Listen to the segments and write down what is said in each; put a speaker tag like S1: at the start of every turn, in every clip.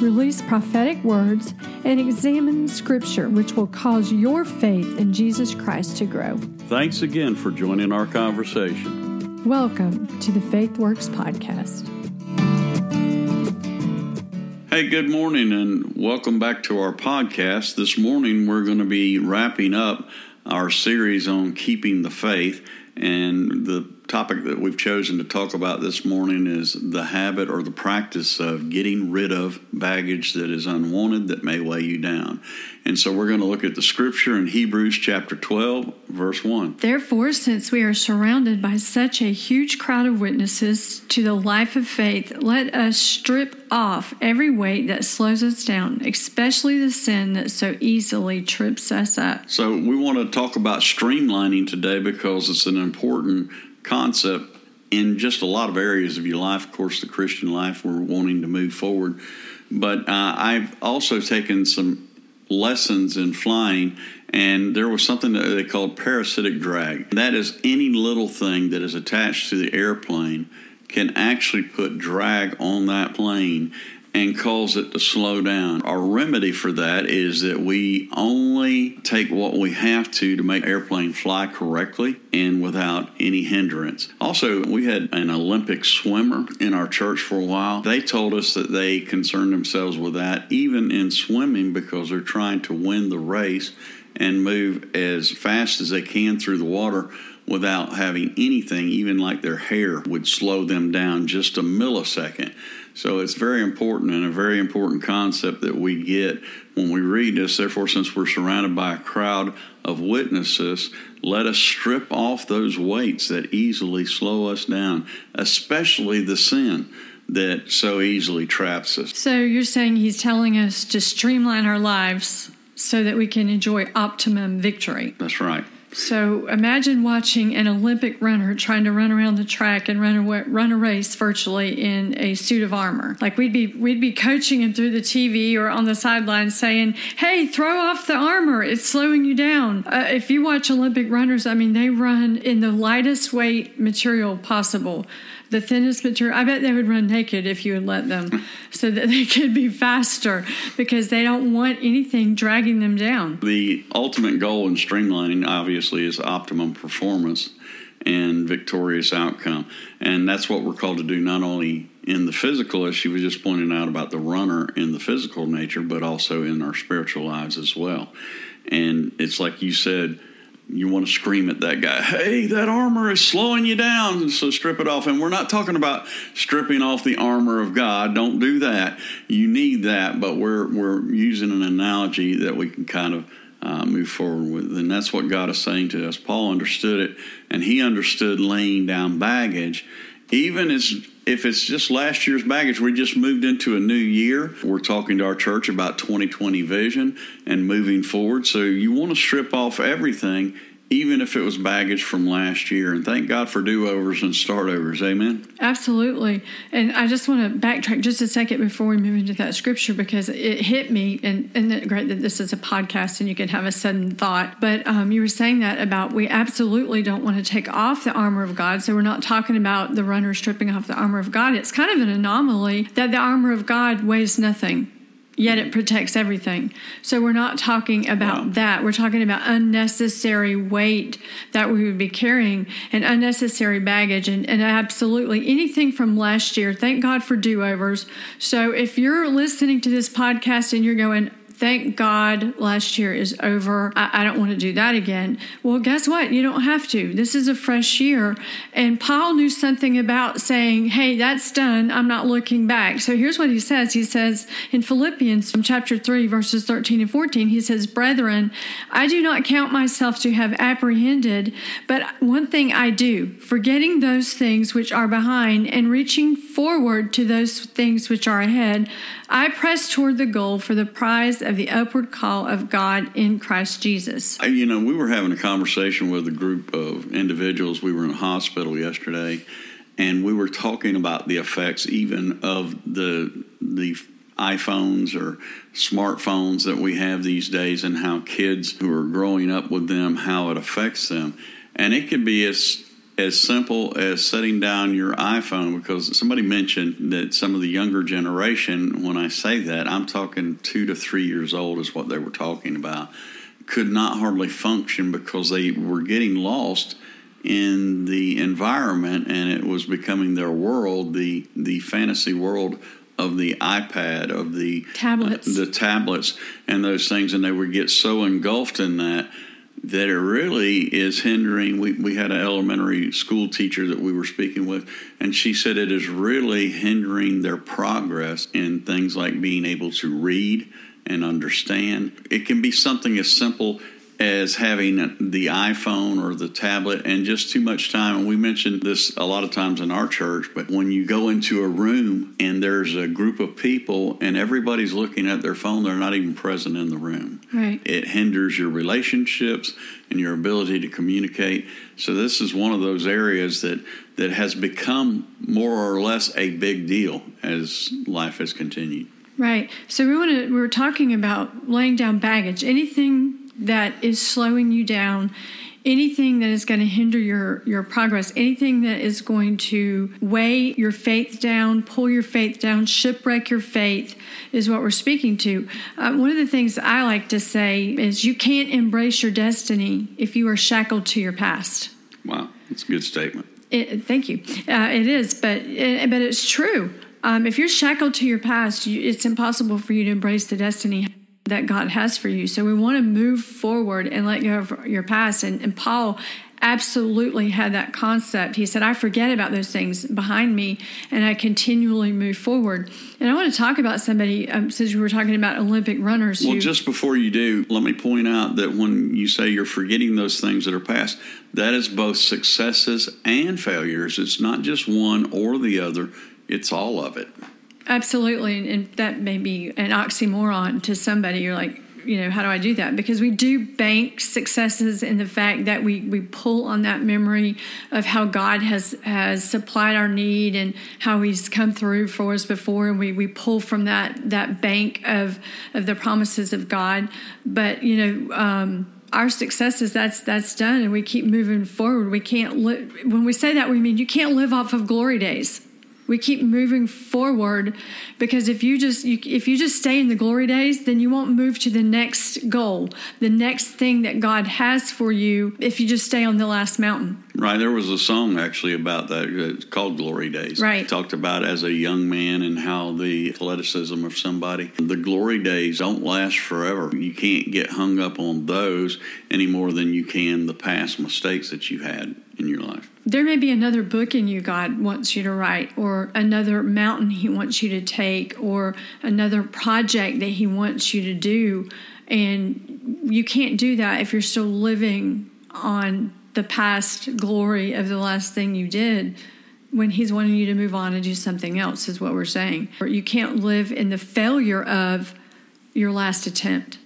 S1: release prophetic words, and examine scripture which will cause your faith in Jesus Christ to grow.
S2: Thanks again for joining our conversation.
S1: Welcome to the Faith Works podcast.
S2: Hey, good morning, and welcome back to our podcast. This morning, we're going to be wrapping up our series on keeping the faith. And the topic that we've chosen to talk about this morning is the habit or the practice of getting rid of baggage that is unwanted that may weigh you down. And so we're going to look at the scripture in Hebrews chapter 12, verse 1.
S1: Therefore, since we are surrounded by such a huge crowd of witnesses to the life of faith, let us strip off every weight that slows us down, especially the sin that so easily trips us up.
S2: So we want to talk about streamlining today because it's an important concept in just a lot of areas of your life. Of course, the Christian life, we're wanting to move forward. But uh, I've also taken some lessons in flying, and there was something that they called parasitic drag. That is any little thing that is attached to the airplane can actually put drag on that plane and cause it to slow down. Our remedy for that is that we only take what we have to to make airplane fly correctly and without any hindrance. Also, we had an Olympic swimmer in our church for a while. They told us that they concern themselves with that even in swimming because they're trying to win the race and move as fast as they can through the water without having anything, even like their hair, would slow them down just a millisecond. So it's very important and a very important concept that we get when we read this. Therefore, since we're surrounded by a crowd of witnesses, let us strip off those weights that easily slow us down, especially the sin that so easily traps us.
S1: So you're saying he's telling us to streamline our lives so that we can enjoy optimum victory.
S2: That's right.
S1: So imagine watching an Olympic runner trying to run around the track and run a run a race virtually in a suit of armor. Like we'd be we'd be coaching him through the TV or on the sidelines saying, "Hey, throw off the armor. It's slowing you down." Uh, if you watch Olympic runners, I mean, they run in the lightest weight material possible the thinnest material. I bet they would run naked if you would let them so that they could be faster because they don't want anything dragging them down.
S2: The ultimate goal in streamlining, obviously, is optimum performance and victorious outcome. And that's what we're called to do not only in the physical, as she was just pointing out about the runner in the physical nature, but also in our spiritual lives as well. And it's like you said, you want to scream at that guy, hey, that armor is slowing you down, so strip it off. And we're not talking about stripping off the armor of God. Don't do that. You need that, but we're we're using an analogy that we can kind of uh, move forward with, and that's what God is saying to us. Paul understood it, and he understood laying down baggage, even as if it's just last year's baggage, we just moved into a new year. We're talking to our church about 2020 vision and moving forward. So you want to strip off everything even if it was baggage from last year. And thank God for do overs and start overs. Amen.
S1: Absolutely. And I just want to backtrack just a second before we move into that scripture because it hit me. And, great that this is a podcast and you can have a sudden thought. But um, you were saying that about we absolutely don't want to take off the armor of God. So we're not talking about the runner stripping off the armor of God. It's kind of an anomaly that the armor of God weighs nothing yet it protects everything. So we're not talking about wow. that. We're talking about unnecessary weight that we would be carrying and unnecessary baggage and, and absolutely anything from last year. Thank God for do overs. So if you're listening to this podcast and you're going, thank God last year is over. I, I, don't want to do that again. Well, guess what? You don't have to. This is a fresh year. And Paul knew something about saying, hey, that's done. I'm not looking back. So here's what he says. He says in Philippians from chapter 3, verses 13 and 14, he says, Brethren, I do not count myself to have apprehended, but one thing I do, forgetting those things which are behind and reaching forward to those things which are ahead, I press toward the goal for the prize of of the upward call of God in Christ Jesus.
S2: You know, we were having a conversation with a group of individuals. We were in a hospital yesterday, and we were talking about the effects even of the the iPhones or smartphones that we have these days and how kids who are growing up with them how it affects them and it could be as as simple as setting down your iPhone because somebody mentioned that some of the younger generation when I say that I'm talking 2 to 3 years old is what they were talking about could not hardly function because they were getting lost in the environment and it was becoming their world the the fantasy world of the iPad of the
S1: tablets.
S2: uh, the tablets and those things and they would get so engulfed in that that it really is hindering we, we had an elementary school teacher that we were speaking with and she said it is really hindering their progress in things like being able to read and understand. It can be something as simple as having the iPhone or the tablet and just too much time. And we mentioned this a lot of times in our church, but when you go into a room and there's a group of people and everybody's looking at their phone, they're not even present in the room.
S1: Right.
S2: It hinders your relationships and your ability to communicate. So this is one of those areas that that has become more or less a big deal as life has continued.
S1: Right. So we want to we we're talking about laying down baggage. Anything that is slowing you down, anything that is going to hinder your your progress, anything that is going to weigh your faith down, pull your faith down, shipwreck your faith, is what we're speaking to. Uh, one of the things I like to say is you can't embrace your destiny if you are shackled to your past.
S2: Wow, that's a good statement.
S1: It, thank you. Uh, it is, but it, but it's true. Um, if you're shackled to your past, you, it's impossible for you to embrace the destiny that God has for you. So we want to move forward and let go of your past. And, and, Paul absolutely had that concept. He said, I forget about those things behind me and I continually move forward. And I want to talk about somebody, um, since we were talking about Olympic runners.
S2: Well, who, just before you do, let me point out that when you say you're forgetting those things that are past, that is both successes and failures. It's not just one or the other, it's all of it.
S1: Absolutely, and that may be an oxymoron to somebody. You're like, you know, how do I do that? Because we do bank successes in the fact that we we pull on that memory of how God has has supplied our need and how He's come through for us before, and we we pull from that that bank of of the promises of God. But you know. Um, our successes that's that's done and we keep moving forward we can't live when we say that we mean you can't live off of glory days we keep moving forward because if you just you, if you just stay in the glory days, then you won't move to the next goal, the next thing that God has for you. If you just stay on the last mountain.
S2: Right. There was a song actually about that. It's called Glory Days.
S1: Right.
S2: It talked about as a young man and how the athleticism of somebody. The glory days don't last forever. You can't get hung up on those any more than you can the past mistakes that you had in your life.
S1: There may be another book in you God wants you to write, or another mountain He wants you to take, or another project that He wants you to do. And you can't do that if you're still living on the past glory of the last thing you did when he's wanting you to move on and do something else is what we're saying you can't live in the failure of your last attempt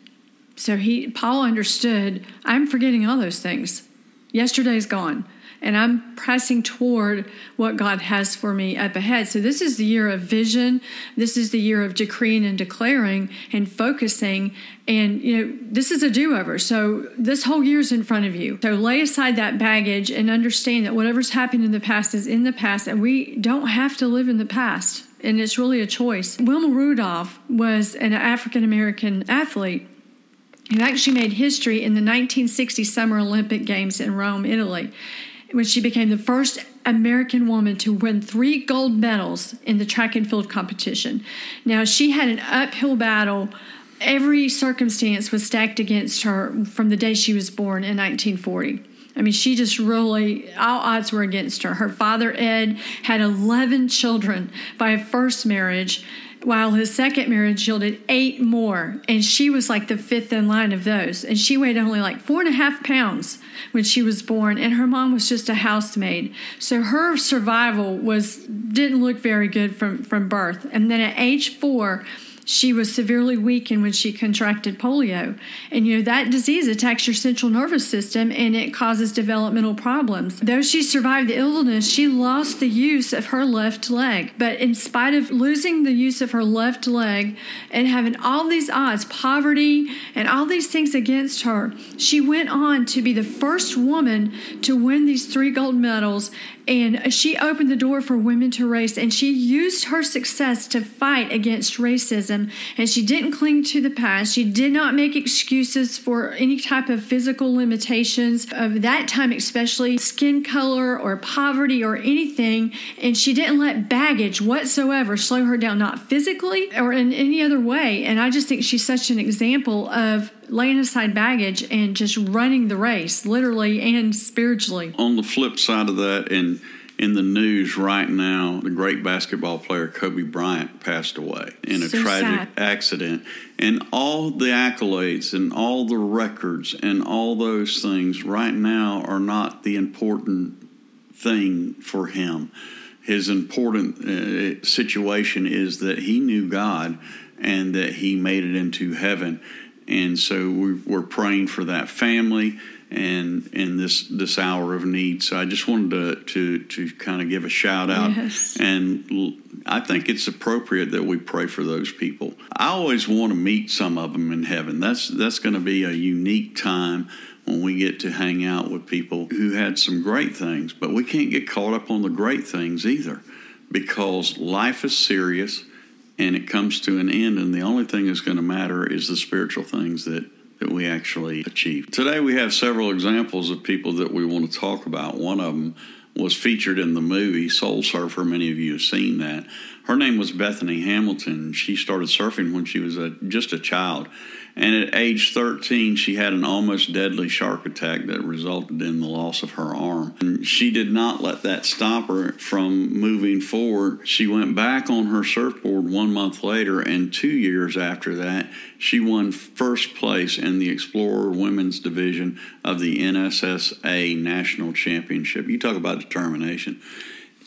S1: so he paul understood i'm forgetting all those things yesterday's gone and I'm pressing toward what God has for me up ahead. So, this is the year of vision. This is the year of decreeing and declaring and focusing. And, you know, this is a do over. So, this whole year is in front of you. So, lay aside that baggage and understand that whatever's happened in the past is in the past, and we don't have to live in the past. And it's really a choice. Wilma Rudolph was an African American athlete who actually made history in the 1960 Summer Olympic Games in Rome, Italy when she became the first American woman to win three gold medals in the track and field competition. Now, she had an uphill battle. Every circumstance was stacked against her from the day she was born in 1940. I mean, she just really, all odds were against her. Her father, Ed, had 11 children by a first marriage while his second marriage yielded eight more. And she was like the fifth in line of those. And she weighed only like four and a half pounds when she was born. And her mom was just a housemaid. So her survival was didn't look very good from, from birth. And then at age four, she was severely weakened when she contracted polio. And you know, that disease attacks your central nervous system and it causes developmental problems. Though she survived the illness, she lost the use of her left leg. But in spite of losing the use of her left leg and having all these odds, poverty, and all these things against her, she went on to be the first woman to win these three gold medals and she opened the door for women to race and she used her success to fight against racism and she didn't cling to the past she did not make excuses for any type of physical limitations of that time especially skin color or poverty or anything and she didn't let baggage whatsoever slow her down not physically or in any other way and i just think she's such an example of laying aside baggage and just running the race, literally and spiritually.
S2: On the flip side of that, and in the news right now, the great basketball player Kobe Bryant passed away in a
S1: So
S2: tragic
S1: sad.
S2: accident. And all the accolades and all the records and all those things right now are not the important thing for him. His important uh, situation is that he knew God and that he made it into heaven. And so we, we're praying for that family and in this this hour of need. So I just wanted to to, to kind of give a shout out.
S1: Yes.
S2: And I think it's appropriate that we pray for those people. I always want to meet some of them in heaven. That's that's going to be a unique time when we get to hang out with people who had some great things, but we can't get caught up on the great things either because life is serious and it comes to an end and the only thing that's going to matter is the spiritual things that that we actually achieve. Today we have several examples of people that we want to talk about. One of them was featured in the movie Soul Surfer. Many of you have seen that. Her name was Bethany Hamilton. She started surfing when she was a, just a child. And at age 13, she had an almost deadly shark attack that resulted in the loss of her arm. And she did not let that stop her from moving forward. She went back on her surfboard one month later, and two years after that, she won first place in the Explorer Women's Division of the NSSA National Championship. You talk about determination.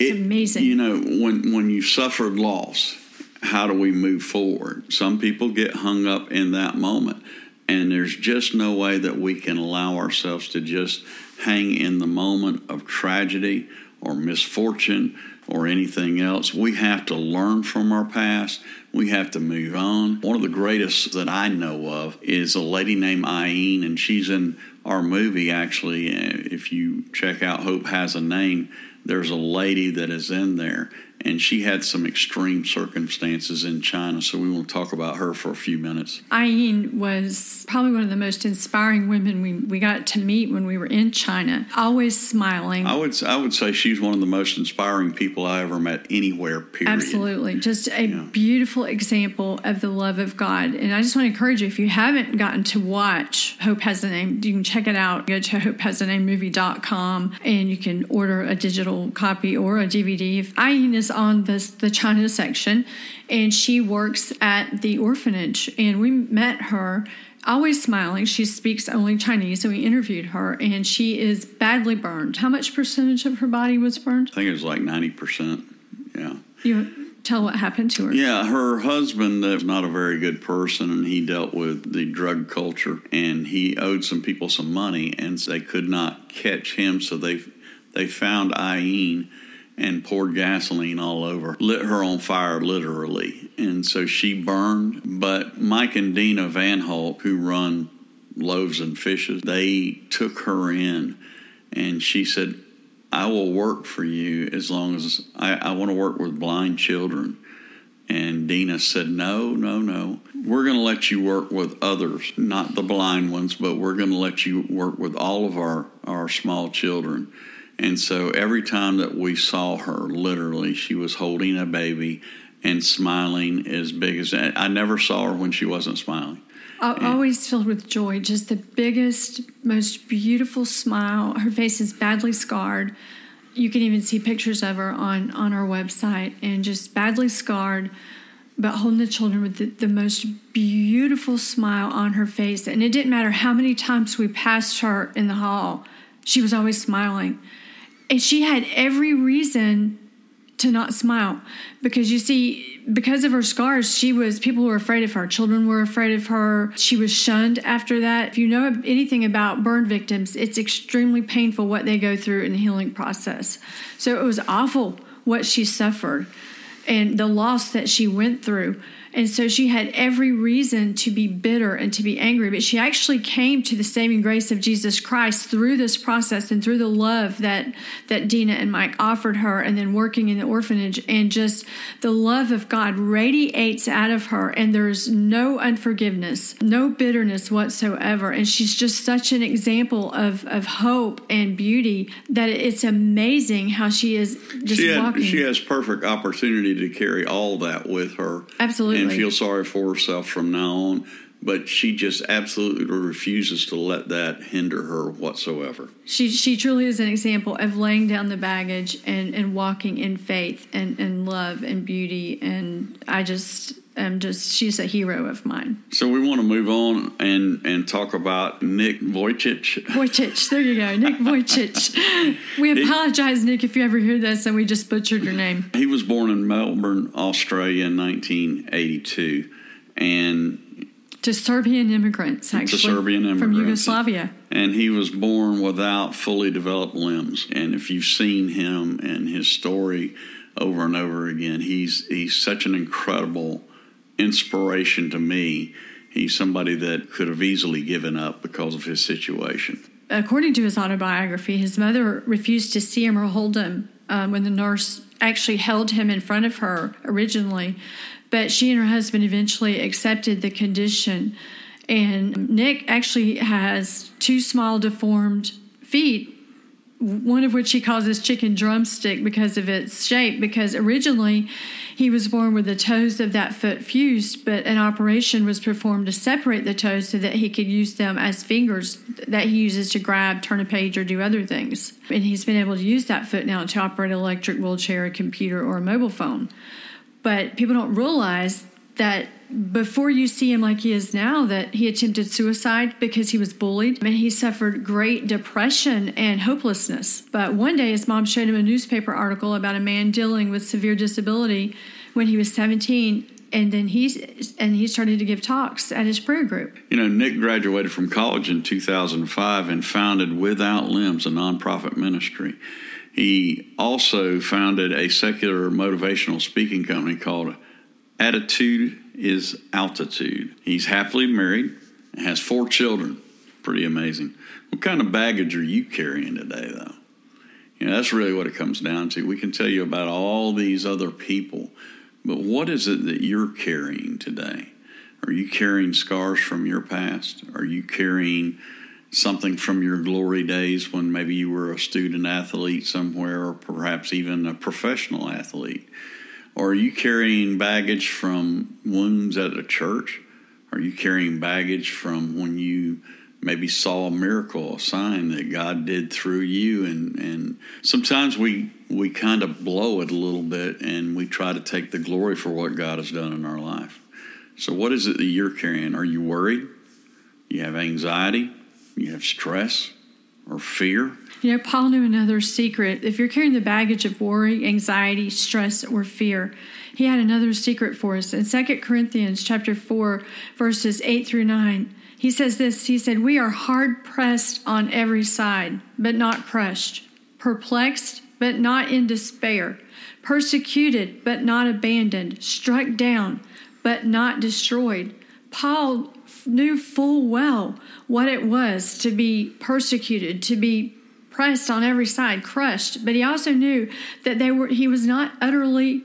S1: It's amazing.
S2: You know, when when you suffered loss, how do we move forward? Some people get hung up in that moment, and there's just no way that we can allow ourselves to just hang in the moment of tragedy or misfortune or anything else. We have to learn from our past. We have to move on. One of the greatest that I know of is a lady named Iene, and she's in our movie actually. If you check out Hope Has a Name, there's a lady that is in there and she had some extreme circumstances in China. So we want to talk about her for a few minutes.
S1: Aileen was probably one of the most inspiring women we, we got to meet when we were in China. Always smiling.
S2: I would I would say she's one of the most inspiring people I ever met anywhere. Period.
S1: Absolutely. Just a
S2: Yeah.
S1: beautiful example of the love of God. And I just want to encourage you if you haven't gotten to watch Hope Has a Name, you can check it out. Go to hopehasaNamemovie.com and you can order a digital copy or a DVD. If Ayin is on this, the China section and she works at the orphanage. And we met her always smiling. She speaks only Chinese, so we interviewed her, and she is badly burned. How much percentage of her body was burned?
S2: I think it was like ninety percent. Yeah.
S1: You tell what happened to her.
S2: Yeah, her husband is not a very good person, and he dealt with the drug culture, and he owed some people some money, and they could not catch him, so they they found Iene and poured gasoline all over, lit her on fire literally, and so she burned. But Mike and Dina Van Holt, who run Loaves and Fishes, they took her in, and she said, I will work for you as long as I, I want to work with blind children. And Dina said, No, no, no. We're going to let you work with others, not the blind ones, but we're going to let you work with all of our, our small children. And so every time that we saw her, literally, she was holding a baby and smiling as big as I never saw her when she wasn't smiling.
S1: Al- Always filled with joy, just the biggest, most beautiful smile. Her face is badly scarred. You can even see pictures of her on, on our website, and just badly scarred, but holding the children with the, the most beautiful smile on her face. And it didn't matter how many times we passed her in the hall, she was always smiling. And she had every reason to not smile because you see because of her scars she was people were afraid of her. Children were afraid of her. She was shunned after that. If you know anything about burn victims it's extremely painful what they go through in the healing process. So it was awful what she suffered and the loss that she went through and so she had every reason to be bitter and to be angry. But she actually came to the saving grace of Jesus Christ through this process and through the love that, that Dina and Mike offered her, and then working in the orphanage. And just the love of God radiates out of her, and there's no unforgiveness, no bitterness whatsoever. And she's just such an example of, of hope and beauty that it's amazing how she is just
S2: she had,
S1: walking.
S2: She has perfect opportunity to carry all that with her.
S1: Absolutely
S2: and feel sorry for herself from now on. But she just absolutely refuses to let that hinder her whatsoever.
S1: She she truly is an example of laying down the baggage and, and walking in faith and, and love and beauty. And I just am just she's a hero of mine.
S2: So we want to move on and and talk about Nick Vujicic.
S1: Vujicic, there you go, Nick Vujicic. we apologize, Nick, if you ever hear this and we just butchered your name.
S2: He was born in Melbourne, Australia, in 1982, and
S1: to Serbian immigrants, actually.
S2: To Serbian immigrants.
S1: From Yugoslavia.
S2: And he was born without fully developed limbs. And if you've seen him and his story over and over again, he's he's such an incredible inspiration to me. He's somebody that could have easily given up because of his situation.
S1: According to his autobiography, his mother refused to see him or hold him um, when the nurse actually held him in front of her originally. But she and her husband eventually accepted the condition. And Nick actually has two small deformed feet one of which he calls his chicken drumstick because of its shape. Because originally he was born with the toes of that foot fused, but an operation was performed to separate the toes so that he could use them as fingers that he uses to grab, turn a page, or do other things. And he's been able to use that foot now to operate an electric wheelchair, a computer, or a mobile phone. But people don't realize that before you see him like he is now, that he attempted suicide because he was bullied and he suffered great depression and hopelessness. But one day, his mom showed him a newspaper article about a man dealing with severe disability when he was 17 and then he's and he started to give talks at his prayer group.
S2: You know, Nick graduated from college in 2005 and founded Without Limbs, a nonprofit ministry. He also founded a secular motivational speaking company called Attitude is altitude. He's happily married and has four children. Pretty amazing. What kind of baggage are you carrying today, though? You know, that's really what it comes down to. We can tell you about all these other people, but what is it that you're carrying today? Are you carrying scars from your past? Are you carrying something from your glory days when maybe you were a student athlete somewhere or perhaps even a professional athlete? Or are you carrying baggage from wounds at a church? Are you carrying baggage from when you maybe saw a miracle, a sign that God did through you? And, and sometimes we, we kind of blow it a little bit and we try to take the glory for what God has done in our life. So, what is it that you're carrying? Are you worried? You have anxiety? You have stress or fear?
S1: You know, Paul knew another secret. If you're carrying the baggage of worry, anxiety, stress, or fear, he had another secret for us. In 2 Corinthians chapter 4, verses 8 through 9, he says this He said, We are hard pressed on every side, but not crushed, perplexed, but not in despair, persecuted, but not abandoned, struck down, but not destroyed. Paul knew full well what it was to be persecuted, to be pressed on every side, crushed, but he also knew that they were he was not utterly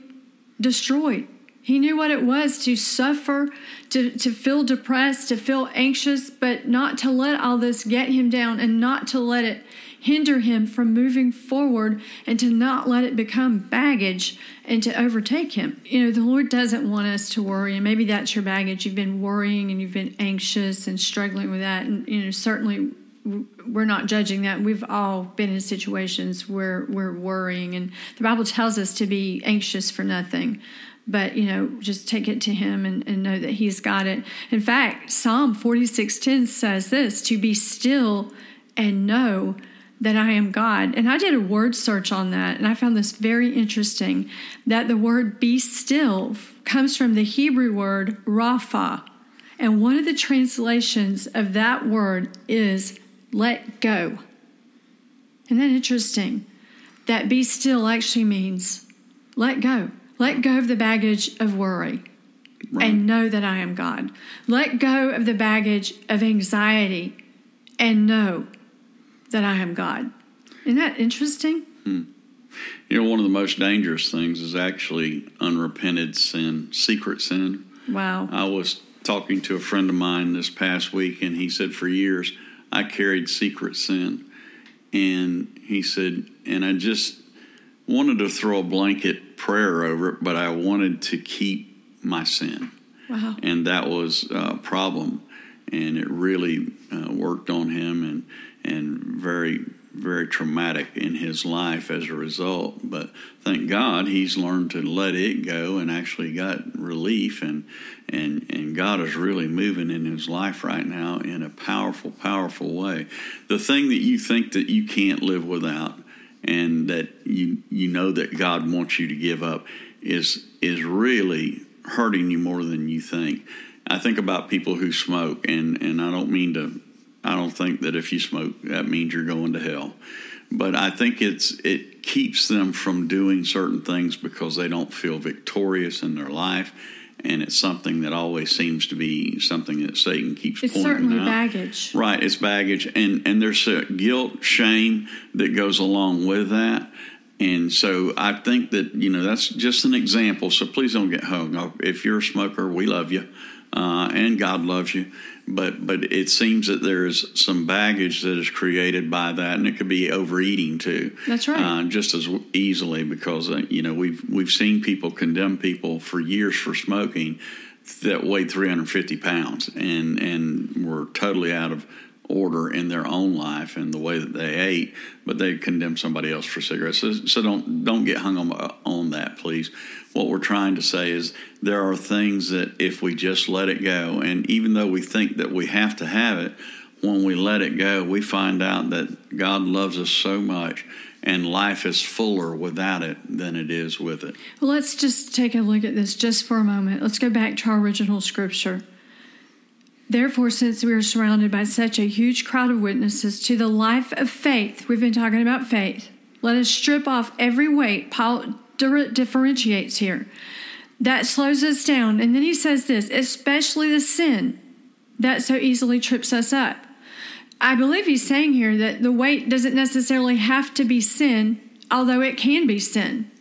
S1: destroyed. He knew what it was to suffer, to, to feel depressed, to feel anxious, but not to let all this get him down and not to let it hinder him from moving forward and to not let it become baggage and to overtake him. You know, the Lord doesn't want us to worry, and maybe that's your baggage. You've been worrying and you've been anxious and struggling with that. And, you know, certainly we're not judging that. We've all been in situations where we're worrying, and the Bible tells us to be anxious for nothing. But you know, just take it to Him and, and know that He's got it. In fact, Psalm forty six ten says this: "To be still and know that I am God. And I did a word search on that, and I found this very interesting that the word be still comes from the Hebrew word rapha. And one of the translations of that word is let go. Isn't that interesting? That be still actually means let go. Let go of the baggage of worry right. and know that I am God. Let go of the baggage of anxiety and know that I am God. Isn't that interesting? Hmm.
S2: You know, one of the most dangerous things is actually unrepented sin, secret sin.
S1: Wow.
S2: I was talking to a friend of mine this past week, and he said, For years, I carried secret sin. And he said, and I just wanted to throw a blanket prayer over it, but I wanted to keep my sin.
S1: Wow.
S2: And that was a problem. And it really uh, worked on him and, and very, very traumatic in his life as a result. But thank God he's learned to let it go and actually got relief and and and God is really moving in his life right now in a powerful, powerful way. The thing that you think that you can't live without and that you you know that God wants you to give up is is really hurting you more than you think. I think about people who smoke and and I don't mean to I don't think that if you smoke, that means you're going to hell. But I think it's it keeps them from doing certain things because they don't feel victorious in their life, and it's something that always seems to be something that Satan keeps.
S1: It's
S2: pointing
S1: certainly
S2: out.
S1: baggage,
S2: right? It's baggage, and and there's a guilt, shame that goes along with that. And so I think that you know that's just an example. So please don't get hung up. If you're a smoker, we love you, uh, and God loves you but but it seems that there is some baggage that is created by that, and it could be overeating too.
S1: That's right. Uh,
S2: just as easily because uh, you know we've we've seen people condemn people for years for smoking that weighed 350 pounds and and were totally out of order in their own life and the way that they ate, but they condemn somebody else for cigarettes. So, so don't don't get hung on on that, please what we're trying to say is there are things that if we just let it go, and even though we think that we have to have it, when we let it go, we find out that God loves us so much and life is fuller without it than it is with it.
S1: Well, let's just take a look at this just for a moment. Let's go back to our original scripture. Therefore, since we are surrounded by such a huge crowd of witnesses to the life of faith, we've been talking about faith, let us strip off every weight Paul differentiates here. That slows us down. And then he says this, especially the sin that so easily trips us up. I believe he's saying here that the weight doesn't necessarily have to be sin, although it can be sin.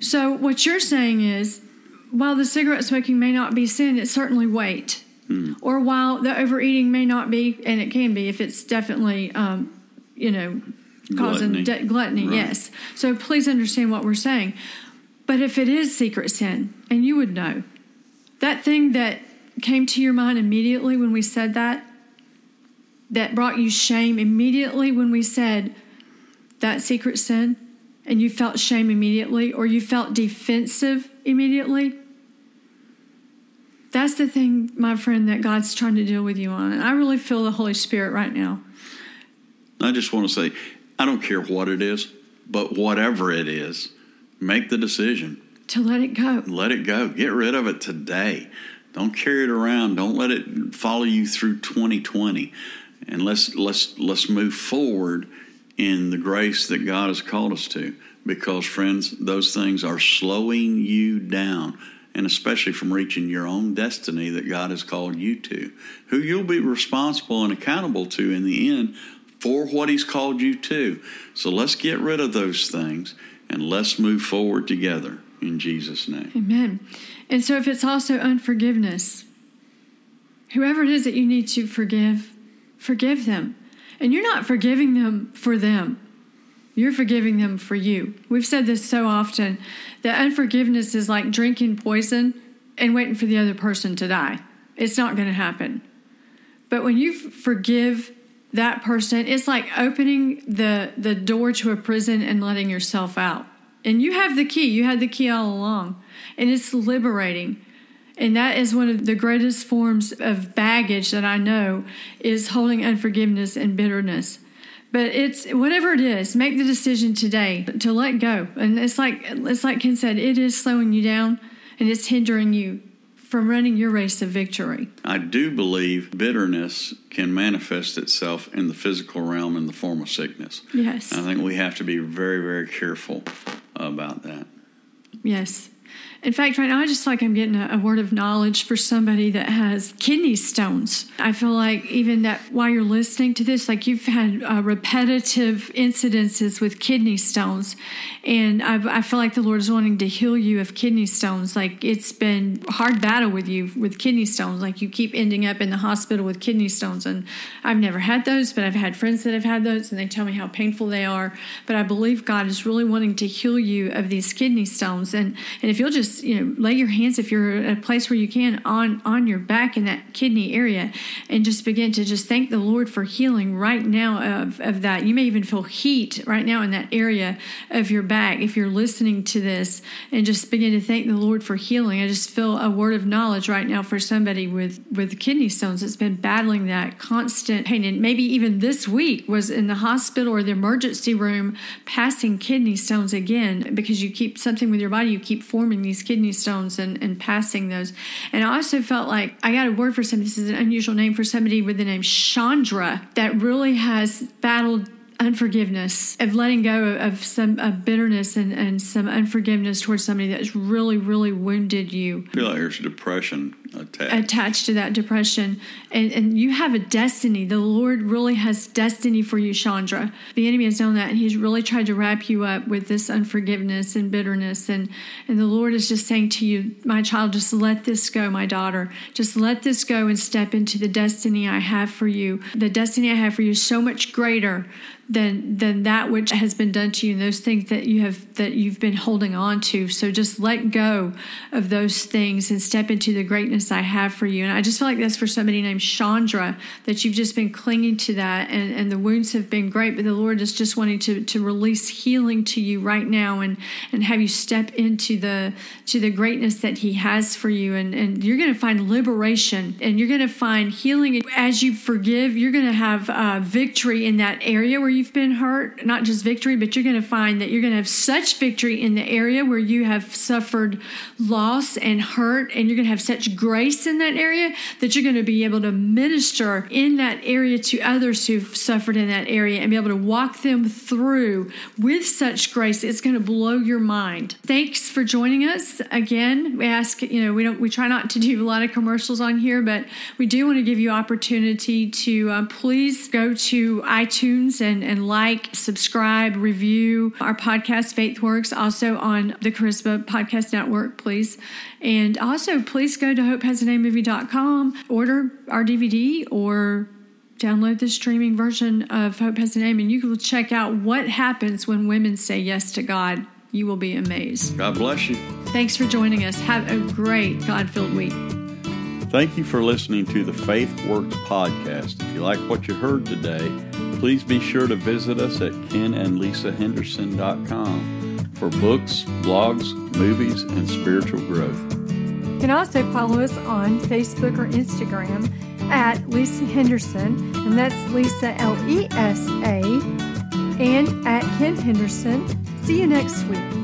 S1: So, what you're saying is, while the cigarette smoking may not be sin, it's certainly weight. Mm. Or while the overeating may not be, and it can be if it's definitely, um, you know, causing gluttony, de- gluttony right. yes. So please understand what we're saying. But if it is secret sin, and you would know, that thing that came to your mind immediately when we said that, that brought you shame immediately when we said that secret sin, and you felt shame immediately, or you felt defensive immediately, that's the thing, my friend, that God's trying to deal with you on. And I really feel the Holy Spirit right now.
S2: I just want to say, I don't care what it is, but whatever it is, make the decision
S1: to let it go.
S2: Let it go. Get rid of it today. Don't carry it around. Don't let it follow you through 2020. And let's let's let's move forward in the grace that God has called us to. Because friends, those things are slowing you down and especially from reaching your own destiny that God has called you to, who you'll be responsible and accountable to in the end for what He's called you to. So let's get rid of those things and let's move forward together in Jesus' name.
S1: Amen. And so if it's also unforgiveness, whoever it is that you need to forgive, forgive them. And you're not forgiving them for them. You're forgiving them for you. We've said this so often that unforgiveness is like drinking poison and waiting for the other person to die. It's not going to happen. But when you forgive that person it's like opening the the door to a prison and letting yourself out and you have the key you had the key all along and it's liberating and that is one of the greatest forms of baggage that i know is holding unforgiveness and bitterness But it's whatever it is, make the decision today to let go. And it's like it's like Ken said, it is slowing you down and it's hindering you from running your race of victory.
S2: I do believe bitterness can manifest itself in the physical realm in the form of sickness.
S1: Yes.
S2: I think we have to be very, very careful about that.
S1: Yes. In fact, right now, I just like I'm getting a, a, word of knowledge for somebody that has kidney stones. I feel like even that while you're listening to this, like you've had uh, repetitive incidences with kidney stones. And I, I, feel like the Lord is wanting to heal you of kidney stones. Like it's been hard battle with you with kidney stones. Like you keep ending up in the hospital with kidney stones. And I've never had those, but I've had friends that have had those and they tell me how painful they are. But I believe God is really wanting to heal you of these kidney stones. And, and if you'll just you know lay your hands if you're at a place where you can on on your back in that kidney area and just begin to just thank the lord for healing right now of, of that. You may even feel heat right now in that area of your back if you're listening to this and just begin to thank the lord for healing. I just feel a word of knowledge right now for somebody with with kidney stones that's been battling that constant pain. And maybe even this week was in the hospital or the emergency room passing kidney stones again because you keep something with your body you keep forming these kidney stones and, and passing those. And I also felt like I got a word for somebody. This is an unusual name for somebody with the name Chandra that really has battled unforgiveness, of letting go of some of bitterness and, and some unforgiveness towards somebody that's really, really wounded you.
S2: I feel like there's depression attached.
S1: attached to that depression. And, and you have a destiny. The Lord really has destiny for you, Chandra. The enemy has known that, and he's really tried to wrap you up with this unforgiveness and bitterness. And, and the Lord is just saying to you, my child, just let this go, my daughter. Just let this go and step into the destiny I have for you. The destiny I have for you is so much greater than than that which has been done to you and those things that you have that you've been holding on to. So just let go of those things and step into the greatness i have for you. And i just feel like that's for somebody named chandra that you've just been clinging to that and and the wounds have been great but the lord is just wanting to to release healing to you right now and and have you step into the to the greatness that he has for you. And and you're going to find liberation and you're going to find healing. As you forgive you're going to have uh, victory in that area where you you've been hurt, not just victory, but you're going to find that you're going to have such victory in the area where you have suffered loss and hurt, and you're going to have such grace in that area that you're going to be able to minister in that area to others who've suffered in that area and be able to walk them through with such grace. It's going to blow your mind. Thanks for joining us again. We ask, you know, we don't, we try not to do a lot of commercials on here, but we do want to give you opportunity to uh, please go to iTunes and and like, subscribe, review our podcast, Faith Works, also on the Charisma Podcast Network, please. And also, please go to hopehasanamemovie.com, order our DVD or download the streaming version of Hope Has a Name, and you can check out what happens when women say yes to God. You will be amazed.
S2: God bless you.
S1: Thanks for joining us. Have a great God filled week.
S2: Thank you for listening to the Faith Works podcast. If you like what you heard today, please be sure to visit us at kenandlesahenderson.com for books, blogs, movies, and spiritual growth.
S1: You can also follow us on Facebook or Instagram at Lesa Henderson, and that's Lesa L E S A, and at Ken Henderson. See you next week.